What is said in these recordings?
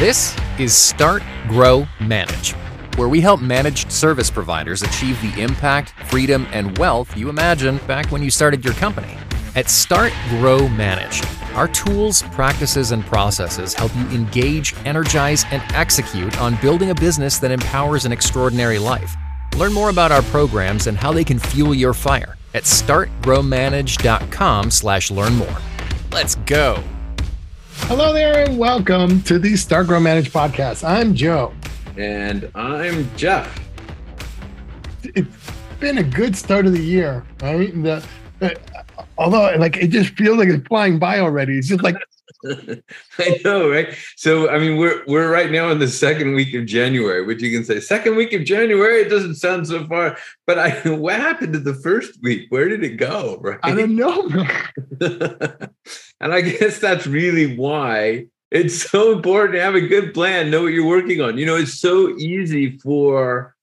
This is Start, Grow, Manage, where we help managed service providers achieve the impact, freedom, and wealth you imagined back when you started your company. At Start, Grow, Manage, our tools, practices, and processes help you engage, energize, and execute on building a business that empowers an extraordinary life. Learn more about our programs and how they can fuel your fire at startgrowmanage.com slash learn more. Let's go. Hello there and welcome to the Start Grow Manage podcast. I'm Joe. And I'm Jeff. It's been a good start of the year, right? The, uh, although like it just feels like it's flying by already. It's just like I know, right? So I mean, we're we're right now in the second week of January, which you can say second week of January. It doesn't sound so far, but I what happened to the first week? Where did it go? Right? I don't know. and I guess that's really why it's so important to have a good plan, know what you're working on. You know, it's so easy for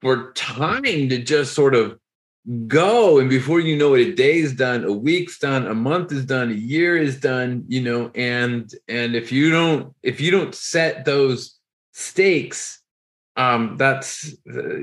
for time to just sort of go and before you know it a day is done a week's done a month is done a year is done you know and and if you don't if you don't set those stakes um that's uh,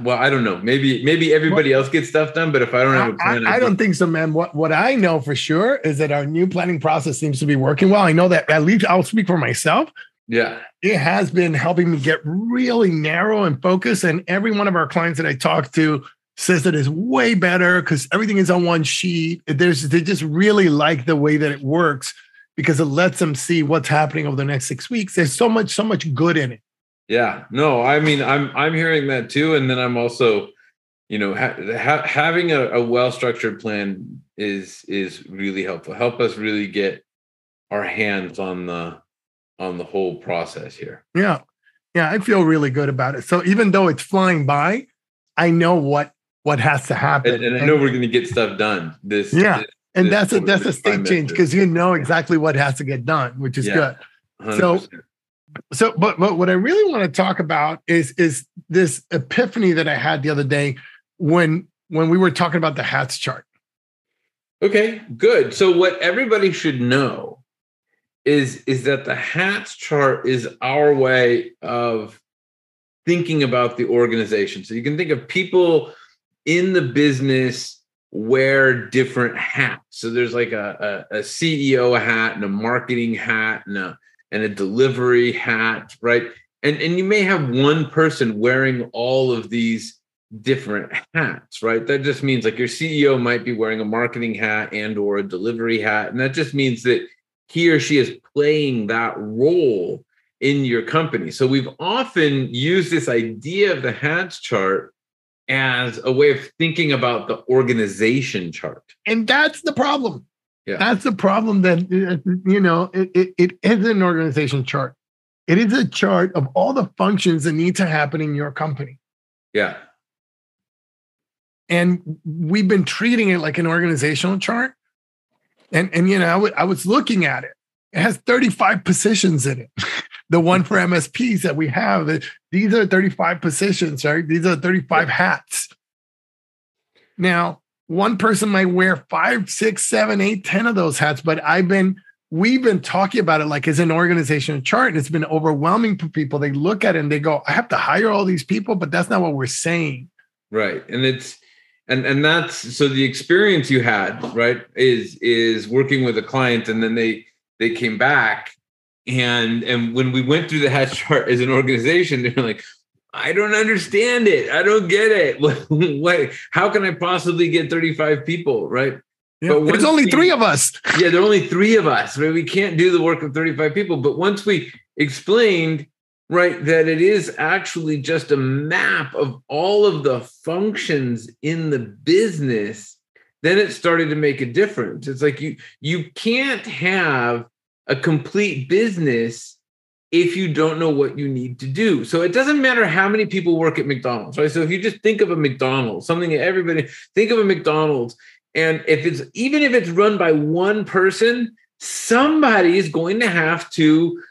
well i don't know maybe maybe everybody else gets stuff done but if i don't have a plan i, I, I don't think so man what what i know for sure is that our new planning process seems to be working well i know that at least i'll speak for myself yeah it has been helping me get really narrow and focused and every one of our clients that i talk to says that it's way better because everything is on one sheet. There's they just really like the way that it works because it lets them see what's happening over the next six weeks. There's so much, so much good in it. Yeah, no, I mean, I'm I'm hearing that too, and then I'm also, you know, ha- ha- having a, a well structured plan is is really helpful. Help us really get our hands on the on the whole process here. Yeah, yeah, I feel really good about it. So even though it's flying by, I know what what has to happen. And, and I know and, we're going to get stuff done. This, yeah, this, and this that's a that's a state change because you know exactly what has to get done, which is yeah, good. 100%. So, so but but what I really want to talk about is is this epiphany that I had the other day when when we were talking about the hats chart. Okay, good. So what everybody should know is is that the hats chart is our way of thinking about the organization. So you can think of people in the business wear different hats. So there's like a, a, a, CEO hat and a marketing hat and a and a delivery hat, right? And and you may have one person wearing all of these different hats, right? That just means like your CEO might be wearing a marketing hat and or a delivery hat, and that just means that he or she is playing that role in your company. So we've often used this idea of the hats chart as a way of thinking about the organization chart. And that's the problem. Yeah. That's the problem that, uh, you know, it, it, it is an organization chart. It is a chart of all the functions that need to happen in your company. Yeah. And we've been treating it like an organizational chart. And, and you know, I, w- I was looking at it. It has 35 positions in it. the one for MSPs that we have. Uh, these are 35 positions, right? These are 35 hats. Now, one person might wear five, six, seven, eight, ten of those hats, but I've been, we've been talking about it like as an organizational chart, and it's been overwhelming for people. They look at it and they go, I have to hire all these people, but that's not what we're saying. Right. And it's, and and that's so the experience you had right is is working with a client and then they they came back and and when we went through the hat chart as an organization they're like i don't understand it. I don't get it. What how can i possibly get 35 people right? Yeah, but there's only we, three of us. Yeah there are only three of us right? We can't do the work of 35 people. But once we explained right that it is actually just a map of all of the functions in the business then it started to make a difference. It's like you you can't have a complete business if you don't know what you need to do. So it doesn't matter how many people work at McDonald's, right? So if you just think of a McDonald's, something everybody think of a McDonald's, and if it's even if it's run by one person, somebody is going to have to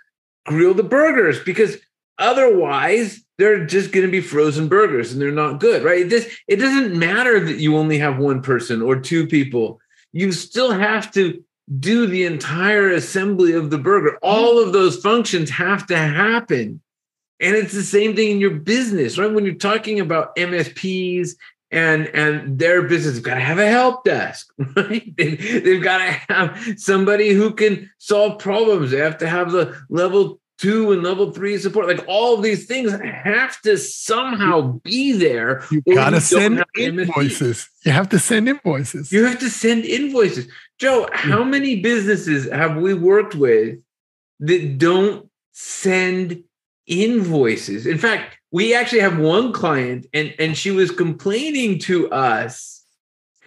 grill the burgers because otherwise they're just going to be frozen burgers and they're not good, right? Just it doesn't matter that you only have one person or two people. You still have to do the entire assembly of the burger. All of those functions have to happen. And it's the same thing in your business, right? When you're talking about MSPs and and their business have got to have a help desk, right? They've, they've got to have somebody who can solve problems. They have to have the level two and level three support. Like all of these things have to somehow be there. You gotta send invoices. You have to send invoices. You have to send invoices. Joe, how many businesses have we worked with that don't send invoices? In fact, we actually have one client and, and she was complaining to us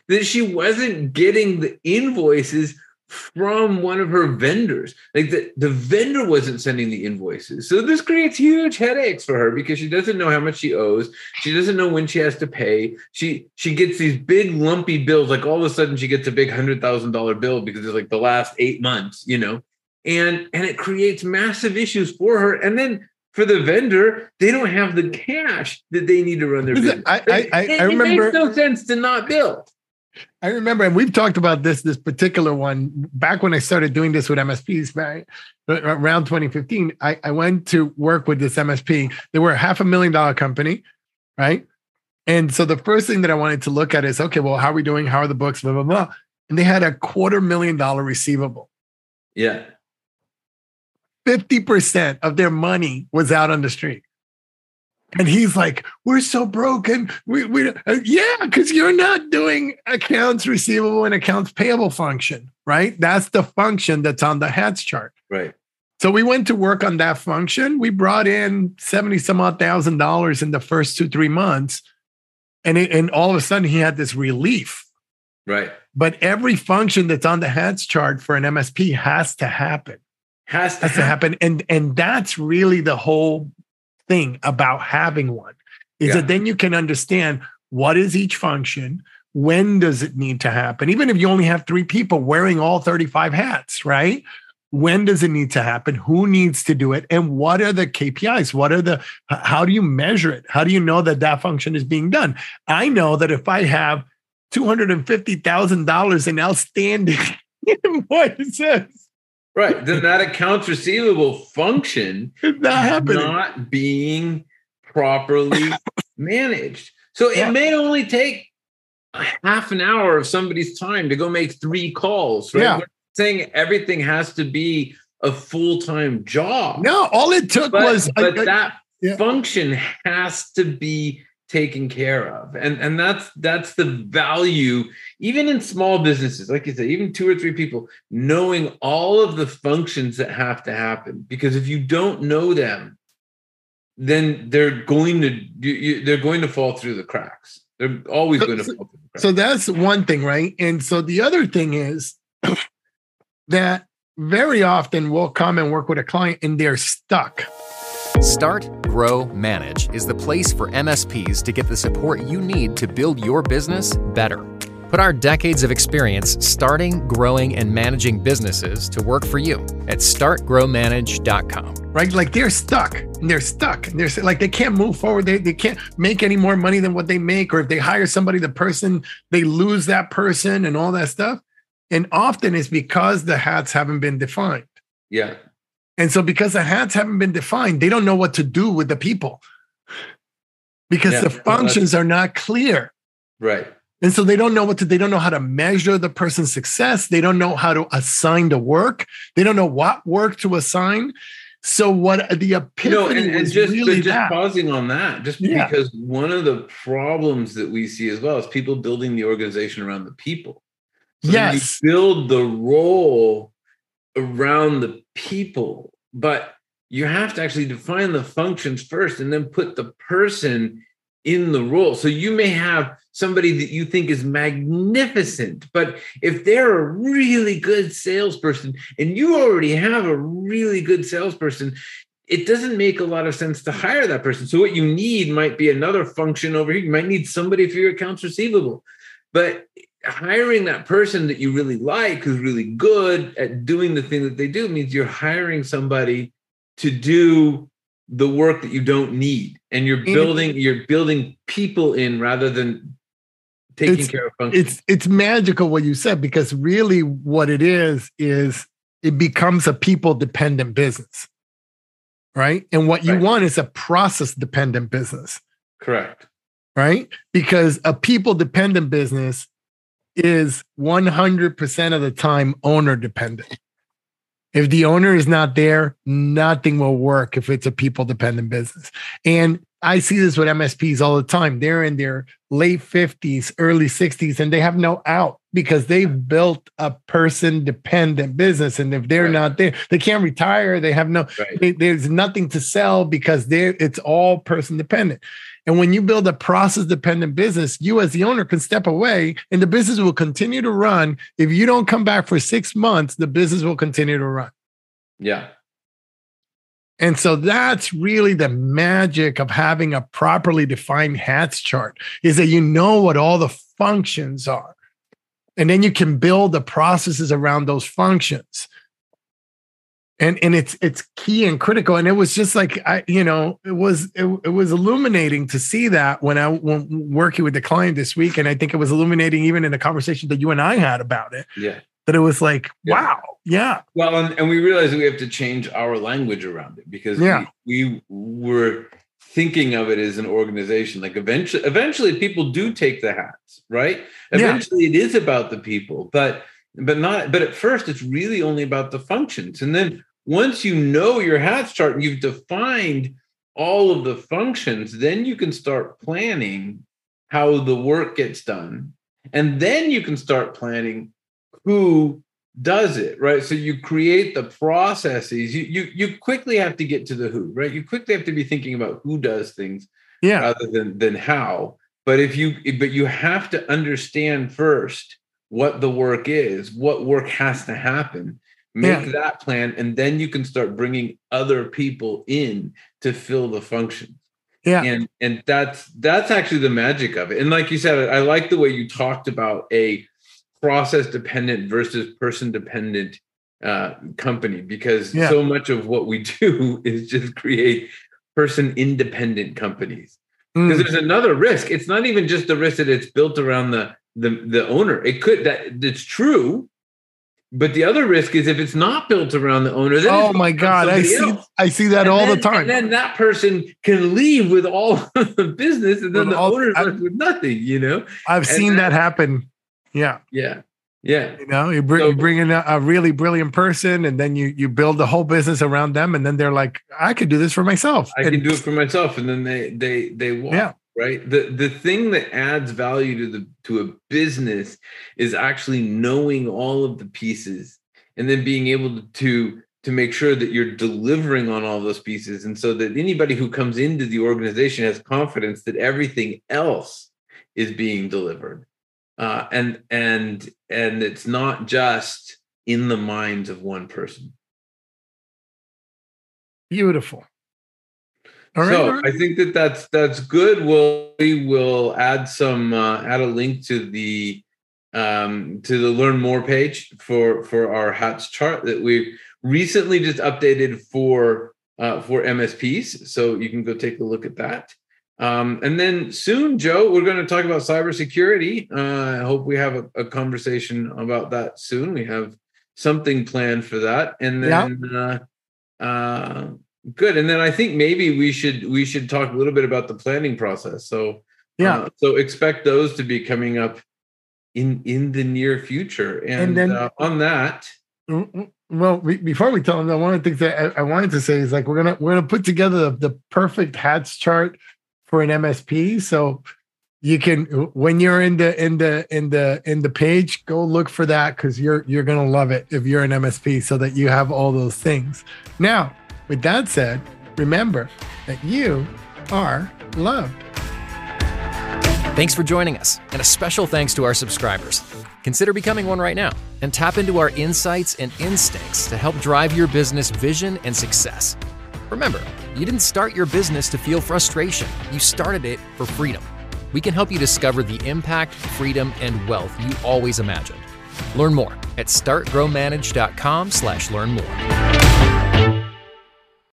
that she wasn't getting the invoices from one of her vendors. Like the, the vendor wasn't sending the invoices. So this creates huge headaches for her because she doesn't know how much she owes. She doesn't know when she has to pay. She she gets these big lumpy bills. Like all of a sudden she gets a big hundred thousand dollar bill because it's like the last eight months, you know. And and it creates massive issues for her. And then for the vendor, they don't have the cash that they need to run their business. I, I, I, it, I remember it makes no sense to not bill. I remember, and we've talked about this this particular one back when I started doing this with MSPs, right? Around 2015, I, I went to work with this MSP. They were a half a million dollar company, right? And so the first thing that I wanted to look at is okay, well, how are we doing? How are the books? Blah blah blah. And they had a quarter million dollar receivable. Yeah. 50% of their money was out on the street. And he's like, "We're so broken. We, we uh, yeah, because you're not doing accounts receivable and accounts payable function, right? That's the function that's on the HATS chart, right? So we went to work on that function. We brought in seventy some odd thousand dollars in the first two three months, and it, and all of a sudden he had this relief, right? But every function that's on the HATS chart for an MSP has to happen. Has to, has to happen, and and that's really the whole thing about having one is yeah. that then you can understand what is each function when does it need to happen? Even if you only have three people wearing all 35 hats right? When does it need to happen? Who needs to do it? And what are the kpis what are the how do you measure it? How do you know that that function is being done? I know that if i have $250000 in outstanding invoices Right. Then that accounts receivable function not, not being properly managed. So yeah. it may only take half an hour of somebody's time to go make three calls. Right? Yeah. We're saying everything has to be a full-time job. No, all it took but, was but I, that yeah. function has to be taken care of. And and that's that's the value even in small businesses like you said even two or three people knowing all of the functions that have to happen. Because if you don't know them then they're going to you, they're going to fall through the cracks. They're always so, going to fall through the cracks. so that's one thing right? And so the other thing is that very often we'll come and work with a client and they're stuck Start, Grow, Manage is the place for MSPs to get the support you need to build your business better. Put our decades of experience starting, growing, and managing businesses to work for you at startgrowmanage.com. Right? Like they're stuck and they're stuck and they're like they can't move forward. They, they can't make any more money than what they make. Or if they hire somebody, the person, they lose that person and all that stuff. And often it's because the hats haven't been defined. Yeah. And so, because the hats haven't been defined, they don't know what to do with the people because yeah, the functions are not clear. Right. And so they don't know what to, they don't know how to measure the person's success. They don't know how to assign the work. They don't know what work to assign. So what the epiphany know, and, and just, really just that. pausing on that, just yeah. because one of the problems that we see as well is people building the organization around the people. So yes. build the role around the people, but you have to actually define the functions first and then put the person in the role. So you may have somebody that you think is magnificent, but if they're a really good salesperson and you already have a really good salesperson, it doesn't make a lot of sense to hire that person. So what you need might be another function over here. You might need somebody for your accounts receivable. But hiring that person that you really like who's really good at doing the thing that they do means you're hiring somebody to do the work that you don't need and you're mm-hmm. building you're building people in rather than taking It's- care of functions. it's it's magical what you said because really what it is is it becomes a people dependent business right and what you Right. want is a process dependent business Correct. right because a people dependent business is 100% of the time owner dependent. If the owner is not there nothing will work if it's a people dependent business. And i see this with msps all the time. They're in their late 50s early 60s and they have no out because they've built a person dependent business. And if they're Right. not there they can't retire. They have no Right. they- there's nothing to sell because they're it's all person dependent and when you build a process dependent business you as the owner can step away and the business will continue to run if you don't come back for six months the business will continue to run Yeah. and so that's really the magic of having a properly defined hats chart is that you know what all the functions are. And then you can build the processes around those functions. And, and it's it's key and critical. And it was just like I, you know, it was it, it was illuminating to see that when I when working with the client this week. And I think it was illuminating even in the conversation that you and I had about it. Yeah. That it was like, Yeah. wow, yeah, Well, and, and we realized that we have to change our language around it because Yeah. we, we were thinking of it as an organization. Like eventually, eventually people do take the hats, right? Yeah. Eventually it is about the people, but but not but at first it's really only about the functions. And then once you know your hats chart and you've defined all of the functions, then you can start planning how the work gets done. And then you can start planning who does it right? So you create the processes. You you you quickly have to get to the who right? You quickly have to be thinking about who does things yeah, rather than than how. But if you but you have to understand first what the work is what work has to happen make Yeah. that plan and then you can start bringing other people in to fill the functions yeah, and and that's that's actually the magic of it and like you said i like the way you talked about a process dependent versus person dependent uh, company because Yeah. so much of what we do is just create person independent companies Mm. because there's another risk it's not even just the risk that it's built around the the, the owner it could that it's true but the other risk is if it's not built around the owner then oh my god i see else. i see that And all then- the time And then that person can leave with all the business, and then With the all- owner's I- left with nothing. You know? i've and seen that- that happen yeah Yeah, yeah, you know you, br- So- you bring in a, a really brilliant person and then you you build the whole business around them and then they're like i could do this for myself I And- can do it for myself, and then they they they walk. Yeah. Right. The the thing that adds value to the to a business is actually knowing all of the pieces and then being able to to, to make sure that you're delivering on all those pieces, and so that anybody who comes into the organization has confidence that everything else is being delivered, uh, and and and it's not just in the minds of one person. beautiful all right, so all right. I think that that's that's good. We'll we will add some uh, add a link to the um, to the learn more page for for our hats chart that we've recently just updated for uh, for MSPs. So you can go take a look at that. Um, and then soon, Joe, we're going to talk about cybersecurity. Uh, I hope we have a, a conversation about that soon. We have something planned for that, and Yeah. then. Uh, uh, good and then i think maybe we should we should talk a little bit about the planning process. So yeah. uh, so expect those to be coming up in in the near future. And, And then- uh, on that Mm, mm, well be- before we tell them that one of the things that I, I wanted to say is like we're gonna we're gonna put together the, the perfect hats chart for an msp so you can when you're in the in the in the in the page go look for that because you're you're gonna love it if you're an msp so that you have all those things. Now with that said remember that you are loved Thanks for joining us, and a special thanks to our subscribers. Consider becoming one right now and tap into our insights and instincts to help drive your business vision and success. Remember, you didn't start your business to feel frustration, you started it for freedom. We can help you discover the impact, freedom, and wealth you always imagined. Learn more at startgrowmanage.com slash learn more.